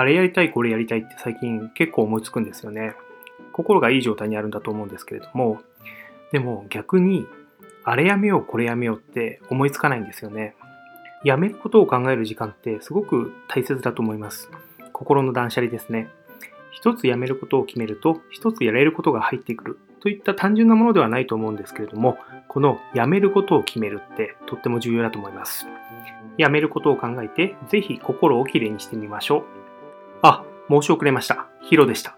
あれやりたい、これやりたいって最近結構思いつくんですよね。心がいい状態にあるんだと思うんですけれども、でも逆に、あれやめよう、これやめようって思いつかないんですよね。やめることを考える時間ってすごく大切だと思います。心の断捨離ですね。一つやめることを決めると、一つやれることが入ってくるといった単純なものではないと思うんですけれども、このやめることを決めるってとっても重要だと思います。やめることを考えて、ぜひ心をきれいにしてみましょう。あ、申し遅れました。ヒロでした。